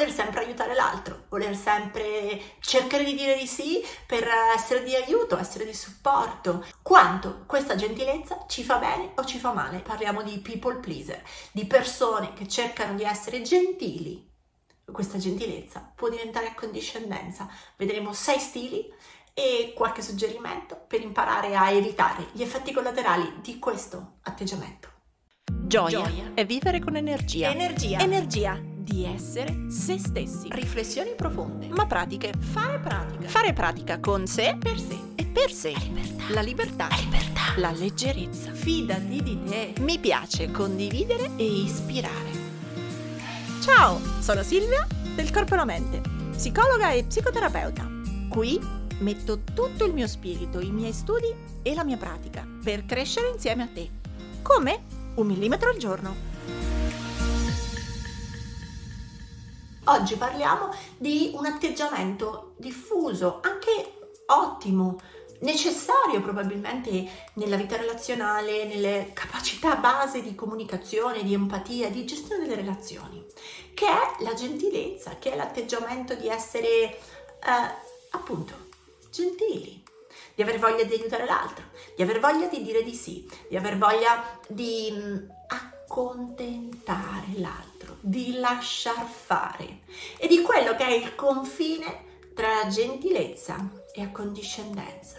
voler sempre aiutare l'altro, voler sempre cercare di dire di sì per essere di aiuto, essere di supporto. Quanto questa gentilezza ci fa bene o ci fa male? Parliamo di people pleaser, di persone che cercano di essere gentili. Questa gentilezza può diventare accondiscendenza. Vedremo sei stili e qualche suggerimento per imparare a evitare gli effetti collaterali di questo atteggiamento. Gioia, Gioia. è vivere con energia. Energia. Energia di essere se stessi. Riflessioni profonde. Ma pratiche. Fare pratica. Fare pratica con sé. Per sé. E per sé. La libertà. La libertà. La libertà. La leggerezza. Fidati di te. Mi piace condividere e ispirare. Ciao, sono Silvia del Corpo e la Mente, psicologa e psicoterapeuta. Qui metto tutto il mio spirito, i miei studi e la mia pratica per crescere insieme a te. Come? Un millimetro al giorno. Oggi parliamo di un atteggiamento diffuso, anche ottimo, necessario probabilmente nella vita relazionale, nelle capacità base di comunicazione, di empatia, di gestione delle relazioni, che è la gentilezza, che è l'atteggiamento di essere eh, appunto gentili, di aver voglia di aiutare l'altro, di aver voglia di dire di sì, di aver voglia di mm, accontentare l'altro, di lasciar fare e di quello che è il confine tra gentilezza e accondiscendenza.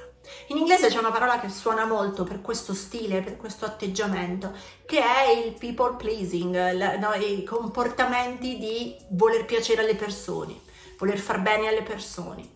In inglese c'è una parola che suona molto per questo stile, per questo atteggiamento, che è il people pleasing, no, i comportamenti di voler piacere alle persone, voler far bene alle persone.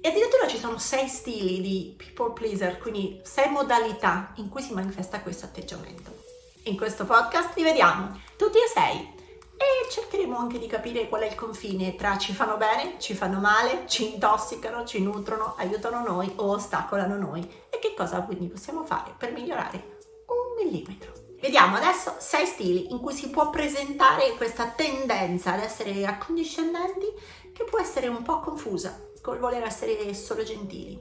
E addirittura ci sono sei stili di people pleaser, quindi sei modalità in cui si manifesta questo atteggiamento. In questo podcast li vediamo tutti e sei e cercheremo anche di capire qual è il confine tra ci fanno bene, ci fanno male, ci intossicano, ci nutrono, aiutano noi o ostacolano noi e che cosa quindi possiamo fare per migliorare un millimetro. Vediamo adesso sei stili in cui si può presentare questa tendenza ad essere accondiscendenti che può essere un po' confusa col voler essere solo gentili.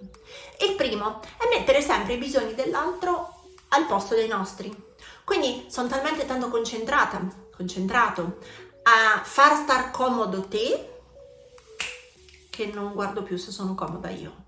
Il primo è mettere sempre i bisogni dell'altro al posto dei nostri. Quindi sono talmente tanto concentrata, concentrato a far star comodo te che non guardo più se sono comoda io.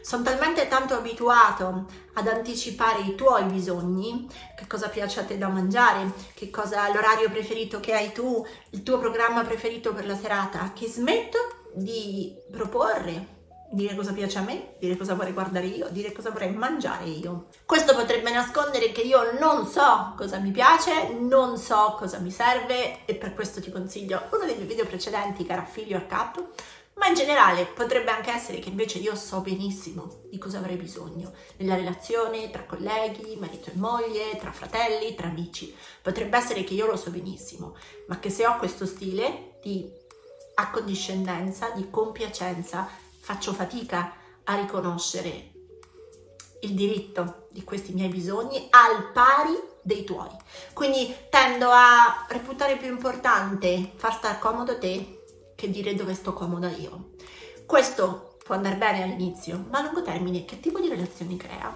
Sono talmente tanto abituato ad anticipare i tuoi bisogni, che cosa piace a te da mangiare, che cosa l'orario preferito che hai tu, il tuo programma preferito per la serata, che smetto di proporre, dire cosa piace a me, dire cosa vorrei guardare io, dire cosa vorrei mangiare io. Questo potrebbe nascondere che io non so cosa mi piace, non so cosa mi serve e per questo ti consiglio uno dei miei video precedenti che era figlio a capo, ma in generale potrebbe anche essere che invece io so benissimo di cosa avrei bisogno nella relazione tra colleghi, marito e moglie, tra fratelli, tra amici. Potrebbe essere che io lo so benissimo, ma che se ho questo stile di accondiscendenza, di compiacenza, faccio fatica a riconoscere il diritto di questi miei bisogni al pari dei tuoi. Quindi tendo a reputare più importante far star comodo te che dire dove sto comoda io. Questo può andare bene all'inizio, ma a lungo termine che tipo di relazioni crea?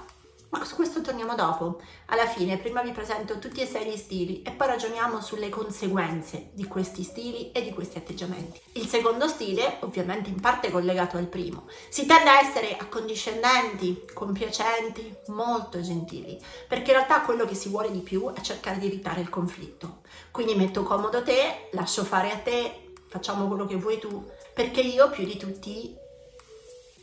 Ma su questo torniamo dopo. Alla fine, prima vi presento tutti e sei gli stili e poi ragioniamo sulle conseguenze di questi stili e di questi atteggiamenti. Il secondo stile, ovviamente in parte collegato al primo, si tende a essere accondiscendenti, compiacenti, molto gentili, perché in realtà quello che si vuole di più è cercare di evitare il conflitto. Quindi metto comodo te, lascio fare a te, facciamo quello che vuoi tu, perché io più di tutti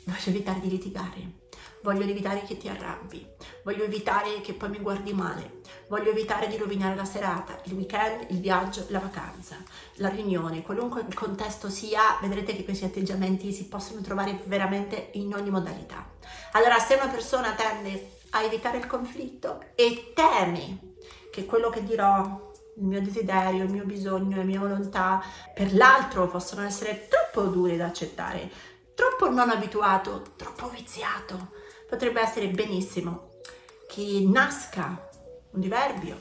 voglio evitare di litigare voglio evitare che ti arrabbi, voglio evitare che poi mi guardi male, voglio evitare di rovinare la serata, il weekend, il viaggio, la vacanza, la riunione, qualunque contesto sia, vedrete che questi atteggiamenti si possono trovare veramente in ogni modalità. Allora, se una persona tende a evitare il conflitto e teme che quello che dirò il mio desiderio, il mio bisogno, la mia volontà per l'altro possono essere troppo dure da accettare, troppo non abituato, troppo viziato, potrebbe essere benissimo che nasca un diverbio,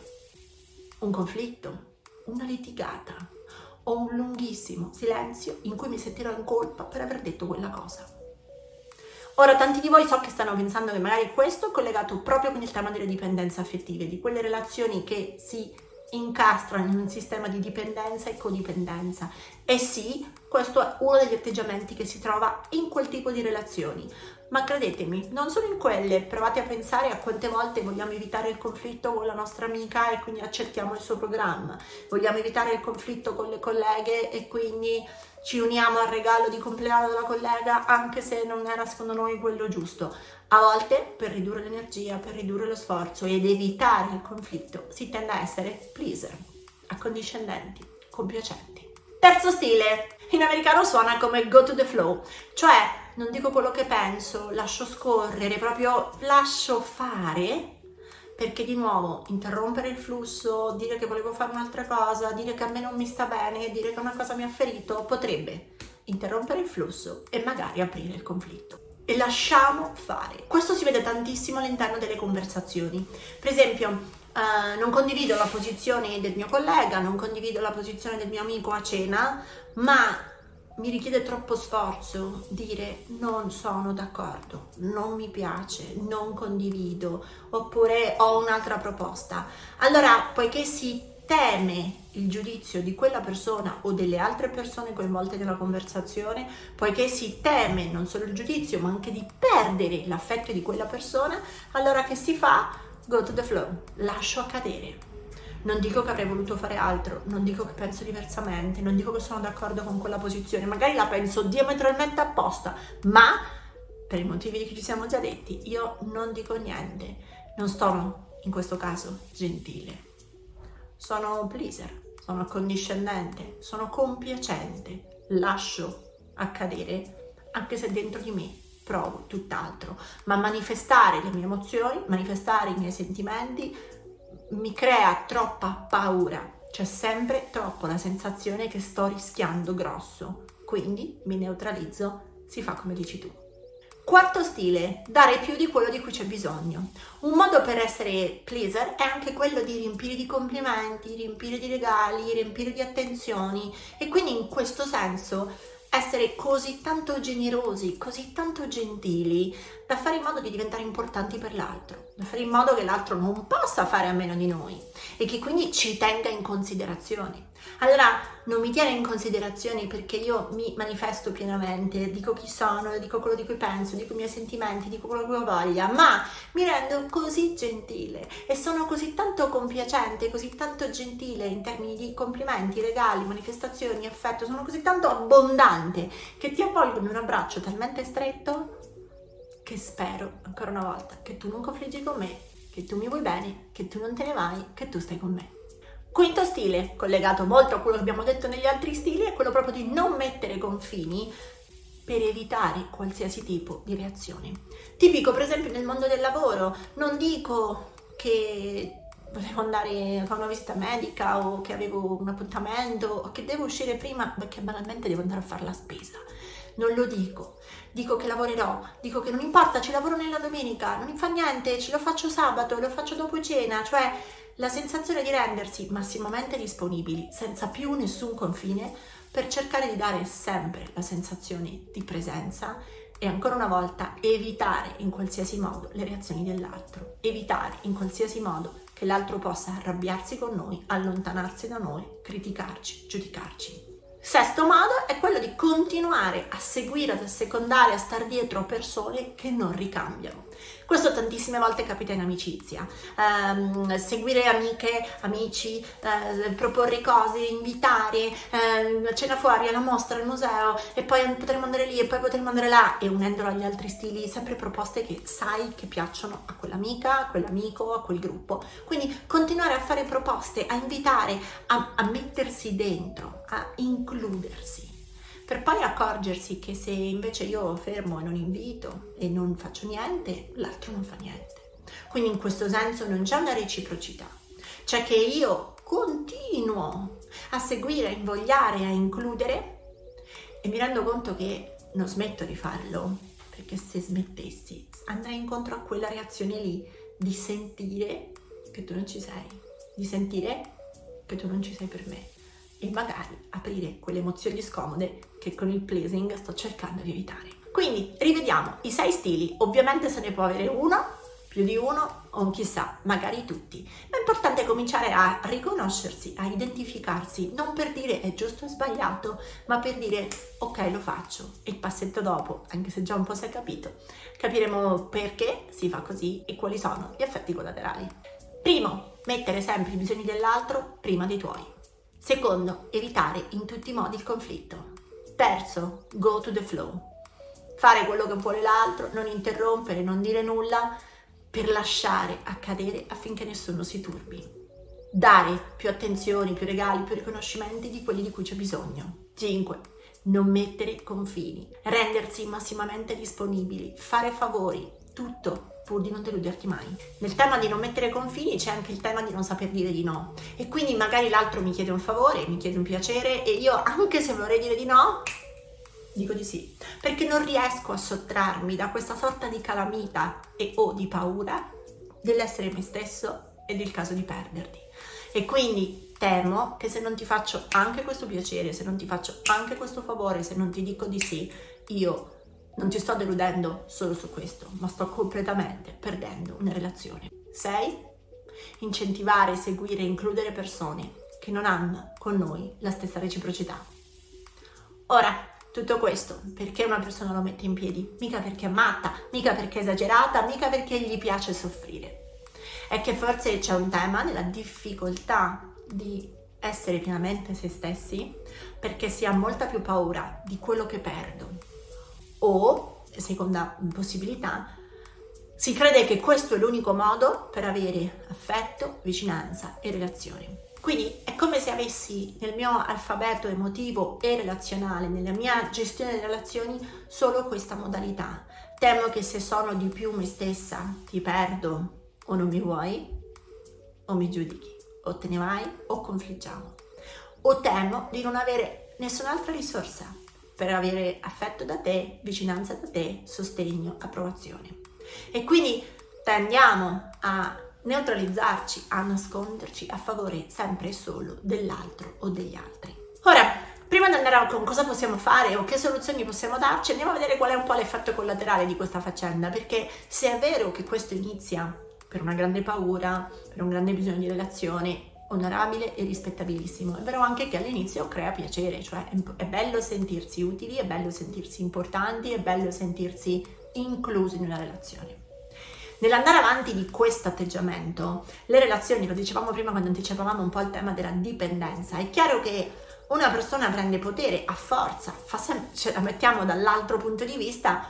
un conflitto, una litigata o un lunghissimo silenzio in cui mi sentirò in colpa per aver detto quella cosa. Ora, tanti di voi so che stanno pensando che magari questo è collegato proprio con il tema delle dipendenze affettive, di quelle relazioni che si incastrano in un sistema di dipendenza e codipendenza. E sì, questo è uno degli atteggiamenti che si trova in quel tipo di relazioni. Ma credetemi, non solo in quelle, provate a pensare a quante volte vogliamo evitare il conflitto con la nostra amica e quindi accettiamo il suo programma, vogliamo evitare il conflitto con le colleghe e quindi ci uniamo al regalo di compleanno della collega anche se non era secondo noi quello giusto. A volte per ridurre l'energia, per ridurre lo sforzo ed evitare il conflitto si tende a essere pleaser, accondiscendenti, compiacenti. Terzo stile, in americano suona come go to the flow, cioè non dico quello che penso, lascio scorrere, proprio lascio fare perché di nuovo interrompere il flusso, dire che volevo fare un'altra cosa, dire che a me non mi sta bene, dire che una cosa mi ha ferito, potrebbe interrompere il flusso e magari aprire il conflitto. E lasciamo fare. Questo si vede tantissimo all'interno delle conversazioni. Per esempio, eh, non condivido la posizione del mio collega, non condivido la posizione del mio amico a cena, ma mi richiede troppo sforzo dire non sono d'accordo, non mi piace, non condivido, oppure ho un'altra proposta. Allora, poiché si teme il giudizio di quella persona o delle altre persone coinvolte nella conversazione, poiché si teme non solo il giudizio, ma anche di perdere l'affetto di quella persona, allora che si fa? Go to the flow, lascio accadere non dico che avrei voluto fare altro, non dico che penso diversamente, non dico che sono d'accordo con quella posizione, magari la penso diametralmente apposta, ma per i motivi che ci siamo già detti, io non dico niente, non sono in questo caso gentile, sono pleaser, sono condiscendente, sono compiacente, lascio accadere, anche se dentro di me provo tutt'altro, ma manifestare le mie emozioni, manifestare i miei sentimenti, mi crea troppa paura, c'è sempre troppo la sensazione che sto rischiando grosso, quindi mi neutralizzo, si fa come dici tu. Quarto stile, dare più di quello di cui c'è bisogno. Un modo per essere pleaser è anche quello di riempire di complimenti, riempire di regali, riempire di attenzioni e quindi in questo senso essere così tanto generosi, così tanto gentili, da fare in modo di diventare importanti per l'altro, da fare in modo che l'altro non possa fare a meno di noi e che quindi ci tenga in considerazione. Allora non mi tiene in considerazione perché io mi manifesto pienamente, dico chi sono, dico quello di cui penso, dico i miei sentimenti, dico quello che ho voglia, ma mi rendo così gentile e sono così tanto compiacente, così tanto gentile in termini di complimenti, regali, manifestazioni, affetto, sono così tanto abbondante che ti avvolgo in un abbraccio talmente stretto che spero ancora una volta che tu non confliggi con me, che tu mi vuoi bene, che tu non te ne vai, che tu stai con me. Quinto stile, collegato molto a quello che abbiamo detto negli altri stili, è quello proprio di non mettere confini per evitare qualsiasi tipo di reazione. Tipico per esempio nel mondo del lavoro, non dico che volevo andare a fare una visita medica o che avevo un appuntamento o che devo uscire prima perché banalmente devo andare a fare la spesa. Non lo dico, dico che lavorerò, dico che non importa, ci lavoro nella domenica, non mi fa niente, ce lo faccio sabato, lo faccio dopo cena, cioè la sensazione di rendersi massimamente disponibili, senza più nessun confine, per cercare di dare sempre la sensazione di presenza e ancora una volta evitare in qualsiasi modo le reazioni dell'altro, evitare in qualsiasi modo che l'altro possa arrabbiarsi con noi, allontanarsi da noi, criticarci, giudicarci. Sesto modo è quello di continuare a seguire, ad assecondare, a star dietro persone che non ricambiano. Questo tantissime volte capita in amicizia. Um, seguire amiche, amici, uh, proporre cose, invitare, uh, cena fuori, alla mostra, al museo e poi potremmo andare lì e poi potremmo andare là e unendolo agli altri stili, sempre proposte che sai che piacciono a quell'amica, a quell'amico, a quel gruppo. Quindi continuare a fare proposte, a invitare, a, a mettersi dentro, a includersi per poi accorgersi che se invece io fermo e non invito e non faccio niente, l'altro non fa niente. Quindi in questo senso non c'è una reciprocità, cioè che io continuo a seguire, a invogliare, a includere e mi rendo conto che non smetto di farlo, perché se smettessi andrei incontro a quella reazione lì di sentire che tu non ci sei, di sentire che tu non ci sei per me e magari aprire quelle emozioni scomode che con il pleasing sto cercando di evitare. Quindi rivediamo i sei stili, ovviamente se ne può avere uno più di uno o chissà, magari tutti. Ma è importante cominciare a riconoscersi, a identificarsi, non per dire è giusto o sbagliato, ma per dire ok lo faccio e il passetto dopo, anche se già un po' si è capito, capiremo perché si fa così e quali sono gli effetti collaterali. Primo, mettere sempre i bisogni dell'altro prima dei tuoi. Secondo, evitare in tutti i modi il conflitto. Terzo, go to the flow. Fare quello che vuole l'altro, non interrompere, non dire nulla, per lasciare accadere affinché nessuno si turbi. Dare più attenzioni, più regali, più riconoscimenti di quelli di cui c'è bisogno. 5. Non mettere confini, rendersi massimamente disponibili, fare favori, tutto pur di non deluderti mai. Nel tema di non mettere confini c'è anche il tema di non saper dire di no. E quindi magari l'altro mi chiede un favore, mi chiede un piacere e io anche se vorrei dire di no, Dico di sì, perché non riesco a sottrarmi da questa sorta di calamita e o di paura dell'essere me stesso ed il caso di perderti. E quindi temo che se non ti faccio anche questo piacere, se non ti faccio anche questo favore, se non ti dico di sì, io non ti sto deludendo solo su questo, ma sto completamente perdendo una relazione. 6. Incentivare, seguire, includere persone che non hanno con noi la stessa reciprocità. Ora, tutto questo perché una persona lo mette in piedi? Mica perché è matta, mica perché è esagerata, mica perché gli piace soffrire. È che forse c'è un tema nella difficoltà di essere pienamente se stessi perché si ha molta più paura di quello che perdo. O, seconda possibilità, si crede che questo è l'unico modo per avere affetto, vicinanza e relazioni. Quindi è come se avessi nel mio alfabeto emotivo e relazionale, nella mia gestione delle relazioni, solo questa modalità. Temo che se sono di più me stessa ti perdo o non mi vuoi o mi giudichi o te ne vai o confliggiamo. O temo di non avere nessun'altra risorsa per avere affetto da te, vicinanza da te, sostegno, approvazione. E quindi tendiamo a neutralizzarci, a nasconderci a favore sempre e solo dell'altro o degli altri. Ora, prima di andare a con cosa possiamo fare o che soluzioni possiamo darci, andiamo a vedere qual è un po' l'effetto collaterale di questa faccenda, perché se è vero che questo inizia per una grande paura, per un grande bisogno di relazione, onorabile e rispettabilissimo. È vero anche che all'inizio crea piacere, cioè è bello sentirsi utili, è bello sentirsi importanti, è bello sentirsi inclusi in una relazione. Nell'andare avanti di questo atteggiamento, le relazioni, lo dicevamo prima quando anticipavamo un po' il tema della dipendenza, è chiaro che una persona prende potere a forza, fa sem- cioè, la mettiamo dall'altro punto di vista,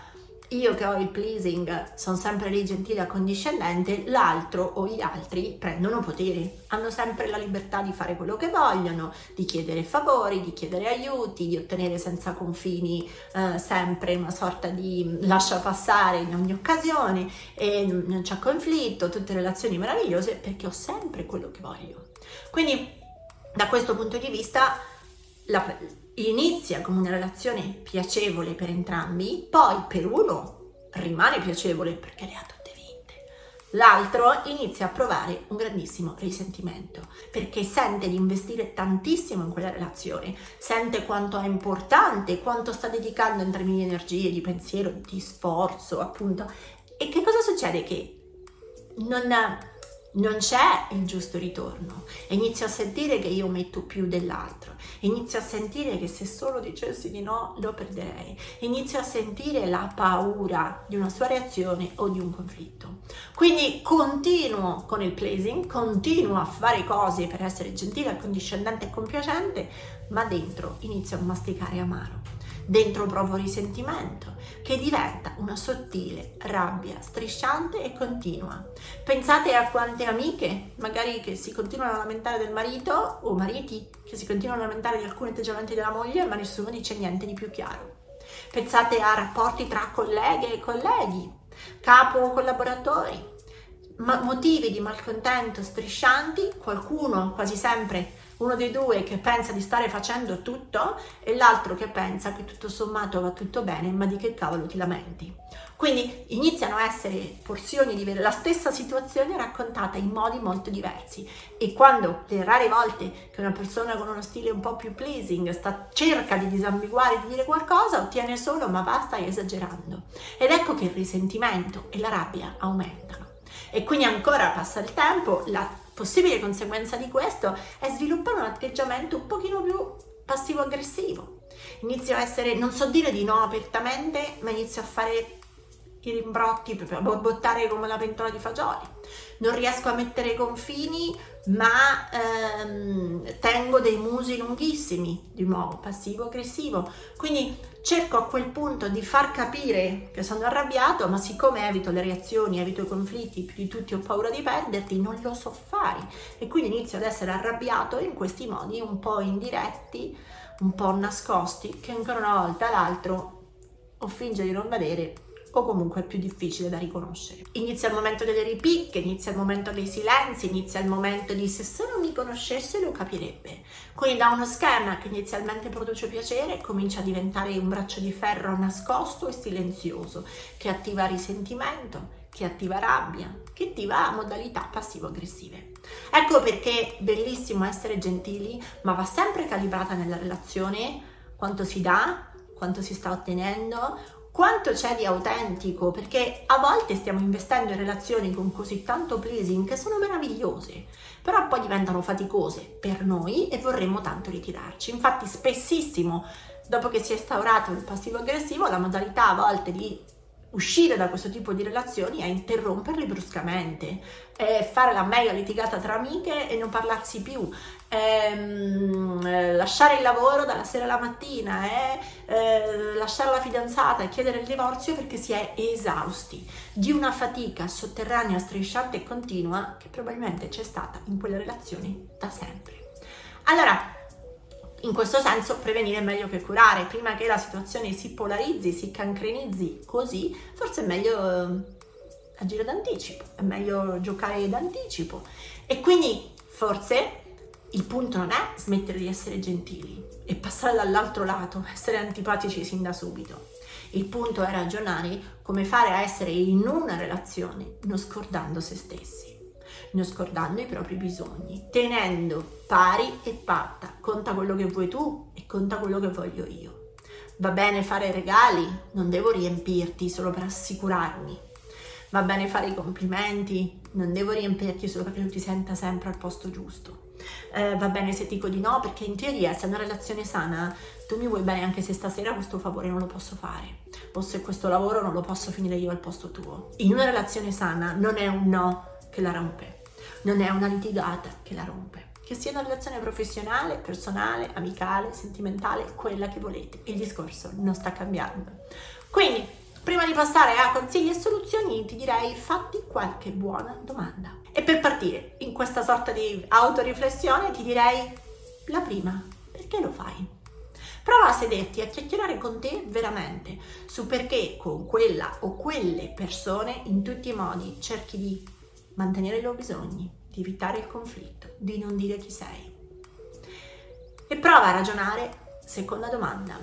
io che ho il pleasing sono sempre lì gentile e accondiscendente, l'altro o gli altri prendono potere, hanno sempre la libertà di fare quello che vogliono, di chiedere favori, di chiedere aiuti, di ottenere senza confini eh, sempre una sorta di lascia passare in ogni occasione e non c'è conflitto, tutte relazioni meravigliose perché ho sempre quello che voglio. Quindi da questo punto di vista la, inizia come una relazione piacevole per entrambi, poi per uno rimane piacevole perché le ha tutte vinte, l'altro inizia a provare un grandissimo risentimento perché sente di investire tantissimo in quella relazione, sente quanto è importante, quanto sta dedicando in termini di energie, di pensiero, di sforzo, appunto. E che cosa succede? Che non non c'è il giusto ritorno. Inizio a sentire che io metto più dell'altro, inizio a sentire che se solo dicessi di no lo perderei, inizio a sentire la paura di una sua reazione o di un conflitto. Quindi continuo con il pleasing, continuo a fare cose per essere gentile, accondiscendente e compiacente, ma dentro inizio a masticare amaro dentro provo risentimento, che diventa una sottile rabbia strisciante e continua. Pensate a quante amiche, magari che si continuano a lamentare del marito, o mariti che si continuano a lamentare di alcuni atteggiamenti della moglie, ma nessuno dice niente di più chiaro. Pensate a rapporti tra colleghe e colleghi, capo o collaboratori, motivi di malcontento striscianti, qualcuno quasi sempre uno dei due che pensa di stare facendo tutto e l'altro che pensa che tutto sommato va tutto bene, ma di che cavolo ti lamenti. Quindi iniziano a essere porzioni di la stessa situazione raccontata in modi molto diversi e quando le rare volte che una persona con uno stile un po' più pleasing sta, cerca di disambiguare, di dire qualcosa, ottiene solo ma basta, stai esagerando. Ed ecco che il risentimento e la rabbia aumentano. E quindi ancora passa il tempo, la possibile conseguenza di questo è sviluppare un atteggiamento un pochino più passivo-aggressivo. Inizio a essere, non so dire di no apertamente, ma inizio a fare i rimbrotti, proprio a borbottare come la pentola di fagioli. Non riesco a mettere confini, ma ehm, tengo dei musi lunghissimi, di nuovo passivo-aggressivo. Quindi cerco a quel punto di far capire che sono arrabbiato, ma siccome evito le reazioni, evito i conflitti, più di tutti ho paura di perderti, non lo so fare. E quindi inizio ad essere arrabbiato in questi modi un po' indiretti, un po' nascosti, che ancora una volta l'altro o finge di non vedere o comunque più difficile da riconoscere. Inizia il momento delle ripicche, inizia il momento dei silenzi, inizia il momento di se solo mi conoscesse lo capirebbe. Quindi da uno schema che inizialmente produce piacere comincia a diventare un braccio di ferro nascosto e silenzioso che attiva risentimento, che attiva rabbia, che attiva modalità passivo-aggressive. Ecco perché è bellissimo essere gentili, ma va sempre calibrata nella relazione quanto si dà, quanto si sta ottenendo, quanto c'è di autentico, perché a volte stiamo investendo in relazioni con così tanto pleasing che sono meravigliose, però poi diventano faticose per noi e vorremmo tanto ritirarci. Infatti spessissimo, dopo che si è instaurato il passivo aggressivo, la modalità a volte di uscire da questo tipo di relazioni è interromperli bruscamente, è fare la mega litigata tra amiche e non parlarsi più, ehm, eh, lasciare il lavoro dalla sera alla mattina, eh, eh, lasciare la fidanzata e chiedere il divorzio perché si è esausti di una fatica sotterranea, strisciante e continua che probabilmente c'è stata in quelle relazioni da sempre. Allora, in questo senso prevenire è meglio che curare, prima che la situazione si polarizzi, si cancrenizzi così, forse è meglio eh, agire d'anticipo, è meglio giocare d'anticipo e quindi forse il punto non è smettere di essere gentili e passare dall'altro lato, essere antipatici sin da subito. Il punto è ragionare come fare a essere in una relazione non scordando se stessi non scordando i propri bisogni, tenendo pari e patta, conta quello che vuoi tu e conta quello che voglio io. Va bene fare regali, non devo riempirti solo per assicurarmi. Va bene fare i complimenti, non devo riempirti solo perché tu ti senta sempre al posto giusto. Eh, va bene se dico di no, perché in teoria se è una relazione sana tu mi vuoi bene anche se stasera questo favore non lo posso fare o se questo lavoro non lo posso finire io al posto tuo. In una relazione sana non è un no che la rompe, non è una litigata che la rompe. Che sia una relazione professionale, personale, amicale, sentimentale, quella che volete. Il discorso non sta cambiando. Quindi, prima di passare a consigli e soluzioni, ti direi fatti qualche buona domanda. E per partire in questa sorta di autoriflessione, ti direi la prima, perché lo fai? Prova a sederti a chiacchierare con te veramente su perché con quella o quelle persone in tutti i modi cerchi di mantenere i loro bisogni, di evitare il conflitto, di non dire chi sei. E prova a ragionare, seconda domanda,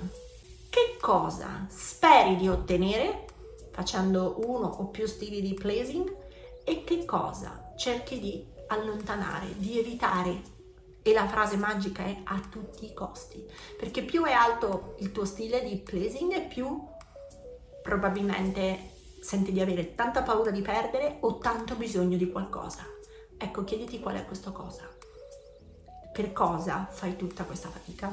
che cosa speri di ottenere facendo uno o più stili di pleasing e che cosa cerchi di allontanare, di evitare. E la frase magica è a tutti i costi, perché più è alto il tuo stile di pleasing e più probabilmente senti di avere tanta paura di perdere o tanto bisogno di qualcosa. Ecco, chiediti qual è questa cosa. Per cosa fai tutta questa fatica?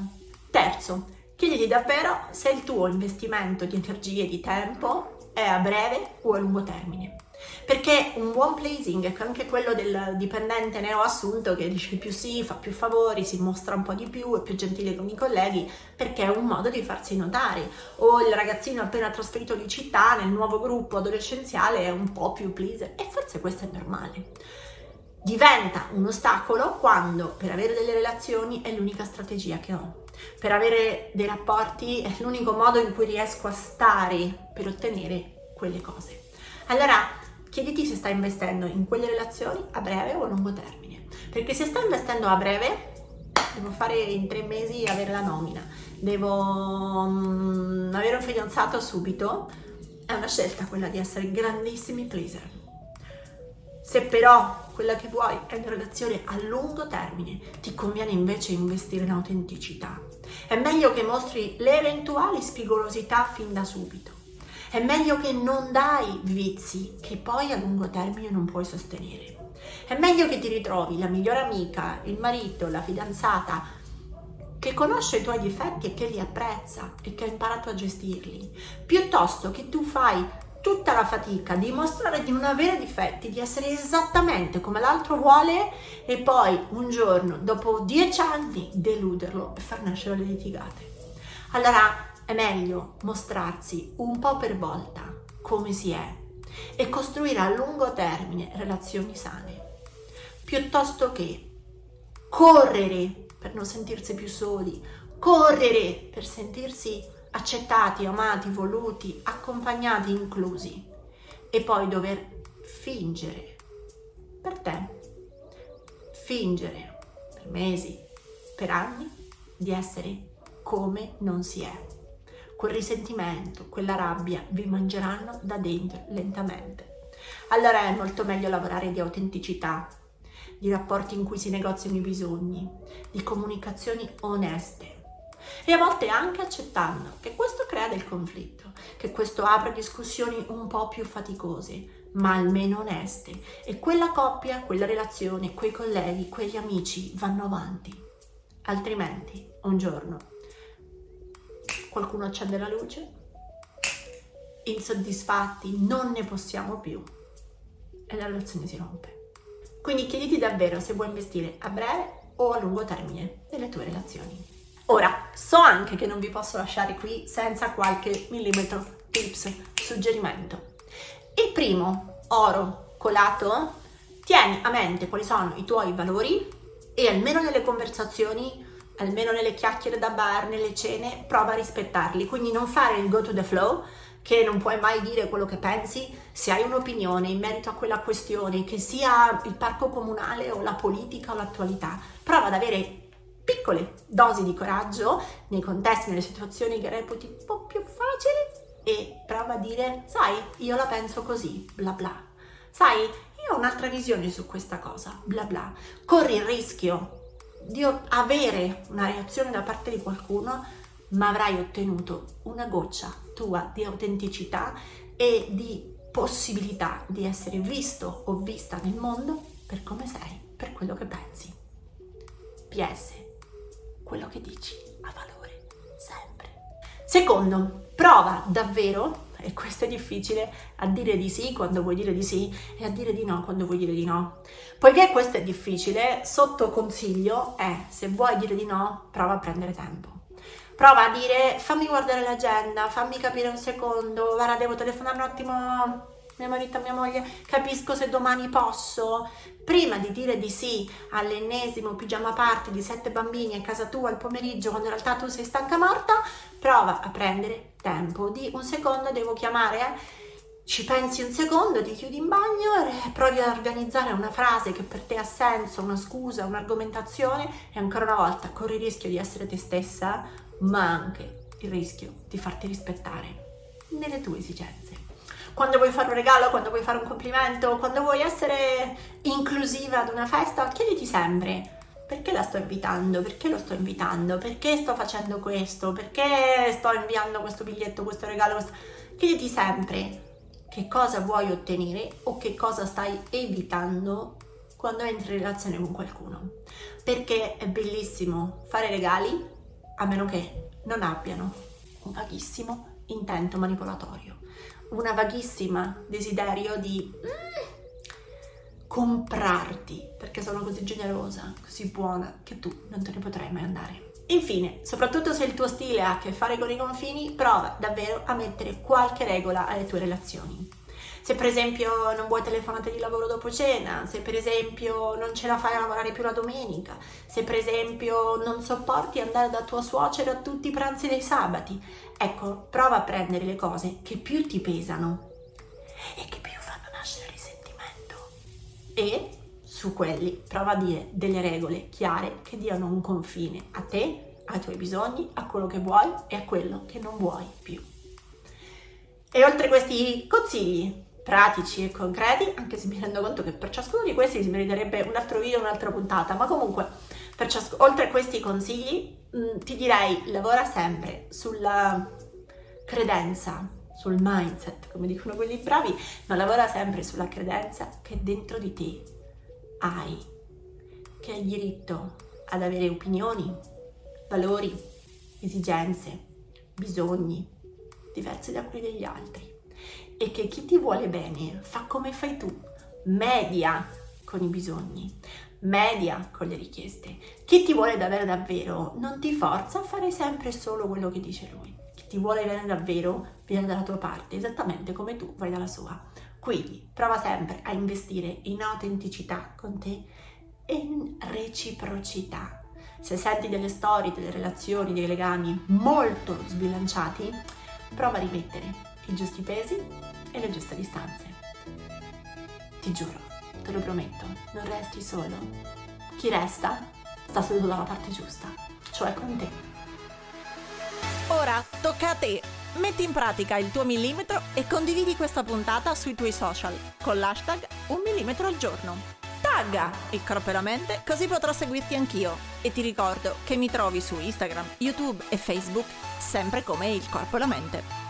Terzo, chiediti davvero se il tuo investimento di energie e di tempo è a breve o a lungo termine. Perché un buon placing è anche quello del dipendente neoassunto che dice più sì, fa più favori, si mostra un po' di più, è più gentile con i colleghi, perché è un modo di farsi notare. O il ragazzino appena trasferito di città nel nuovo gruppo adolescenziale è un po' più pleaser e forse questo è normale. Diventa un ostacolo quando per avere delle relazioni è l'unica strategia che ho. Per avere dei rapporti è l'unico modo in cui riesco a stare per ottenere quelle cose. Allora chiediti se stai investendo in quelle relazioni a breve o a lungo termine. Perché se stai investendo a breve, devo fare in tre mesi avere la nomina, devo um, avere un fidanzato subito, è una scelta quella di essere grandissimi pleaser. Se però quella che vuoi è una relazione a lungo termine, ti conviene invece investire in autenticità. È meglio che mostri le eventuali spigolosità fin da subito È meglio che non dai vizi che poi a lungo termine non puoi sostenere. È meglio che ti ritrovi la migliore amica, il marito, la fidanzata che conosce i tuoi difetti e che li apprezza e che ha imparato a gestirli, piuttosto che tu fai tutta la fatica di dimostrare di non avere difetti, di essere esattamente come l'altro vuole e poi un giorno, dopo dieci anni, deluderlo e far nascere le litigate. Allora è meglio mostrarsi un po' per volta come si è e costruire a lungo termine relazioni sane, piuttosto che correre per non sentirsi più soli, correre per sentirsi accettati, amati, voluti, accompagnati, inclusi e poi dover fingere per te, fingere per mesi, per anni di essere come non si è. Quel risentimento, quella rabbia vi mangeranno da dentro lentamente. Allora è molto meglio lavorare di autenticità, di rapporti in cui si negoziano i bisogni, di comunicazioni oneste e a volte anche accettando che questo crea del conflitto, che questo apre discussioni un po' più faticose, ma almeno oneste e quella coppia, quella relazione, quei colleghi, quegli amici vanno avanti. Altrimenti, un giorno, qualcuno accende la luce, insoddisfatti non ne possiamo più e la relazione si rompe. Quindi chiediti davvero se vuoi investire a breve o a lungo termine nelle tue relazioni. Ora, so anche che non vi posso lasciare qui senza qualche millimetro tips, suggerimento. Il primo, oro colato, tieni a mente quali sono i tuoi valori e almeno nelle conversazioni, almeno nelle chiacchiere da bar, nelle cene, prova a rispettarli. Quindi non fare il go to the flow, che non puoi mai dire quello che pensi, se hai un'opinione in merito a quella questione, che sia il parco comunale o la politica o l'attualità, prova ad avere piccole dosi di coraggio nei contesti, nelle situazioni che reputi un po' più facili e prova a dire, sai, io la penso così, bla bla. Sai, io ho un'altra visione su questa cosa, bla bla. Corri il rischio di avere una reazione da parte di qualcuno, ma avrai ottenuto una goccia tua di autenticità e di possibilità di essere visto o vista nel mondo per come sei, per quello che pensi. PS, quello che dici ha valore sempre. Secondo, prova davvero, e questo è difficile, a dire di sì quando vuoi dire di sì e a dire di no quando vuoi dire di no. Poiché questo è difficile, sotto consiglio è, se vuoi dire di no, prova a prendere tempo prova a dire fammi guardare l'agenda, fammi capire un secondo, guarda devo telefonare un attimo mio marito mia moglie, capisco se domani posso. Prima di dire di sì all'ennesimo pigiama party di sette bambini a casa tua al pomeriggio, quando in realtà tu sei stanca morta, prova a prendere tempo di un secondo, devo chiamare, eh? ci pensi un secondo, ti chiudi in bagno e provi a organizzare una frase che per te ha senso, una scusa, un'argomentazione e ancora una volta corri il rischio di essere te stessa, ma anche il rischio di farti rispettare nelle tue esigenze quando vuoi fare un regalo, quando vuoi fare un complimento, quando vuoi essere inclusiva ad una festa, chiediti sempre perché la sto invitando, perché lo sto invitando, perché sto facendo questo, perché sto inviando questo biglietto, questo regalo. Questo... Chiediti sempre che cosa vuoi ottenere o che cosa stai evitando quando entri in relazione con qualcuno. Perché è bellissimo fare regali a meno che non abbiano un vaghissimo intento manipolatorio una vaghissima desiderio di mm, comprarti perché sono così generosa, così buona che tu non te ne potrai mai andare. Infine, soprattutto se il tuo stile ha a che fare con i confini, prova davvero a mettere qualche regola alle tue relazioni. Se per esempio non vuoi telefonate di lavoro dopo cena, se per esempio non ce la fai a lavorare più la domenica, se per esempio non sopporti andare da tua suocera a tutti i pranzi dei sabati, ecco, prova a prendere le cose che più ti pesano e che più fanno nascere risentimento e su quelli prova a dire delle regole chiare che diano un confine a te, ai tuoi bisogni, a quello che vuoi e a quello che non vuoi più. E oltre questi consigli pratici e concreti, anche se mi rendo conto che per ciascuno di questi si meriterebbe un altro video, un'altra puntata, ma comunque ciasc- oltre a questi consigli mh, mm, ti direi lavora sempre sulla credenza, sul mindset, come dicono quelli bravi, ma lavora sempre sulla credenza che dentro di te hai, che hai diritto ad avere opinioni, valori, esigenze, bisogni diversi da quelli degli altri e che chi ti vuole bene fa come fai tu, media con i bisogni, media con le richieste. Chi ti vuole davvero davvero non ti forza a fare sempre solo quello che dice lui ti vuole bene davvero viene dalla tua parte, esattamente come tu vai dalla sua. Quindi prova sempre a investire in autenticità con te e in reciprocità. Se senti delle storie, delle relazioni, dei legami molto sbilanciati, prova a rimettere i giusti pesi e le giuste distanze. Ti giuro, te lo prometto, non resti solo. Chi resta sta seduto dalla parte giusta, cioè con te. Ora tocca a te. Metti in pratica il tuo millimetro e condividi questa puntata sui tuoi social con l'hashtag un millimetro al giorno. Tagga il corpo e la mente così potrò seguirti anch'io. E ti ricordo che mi trovi su Instagram, YouTube e Facebook sempre come il corpo e la mente.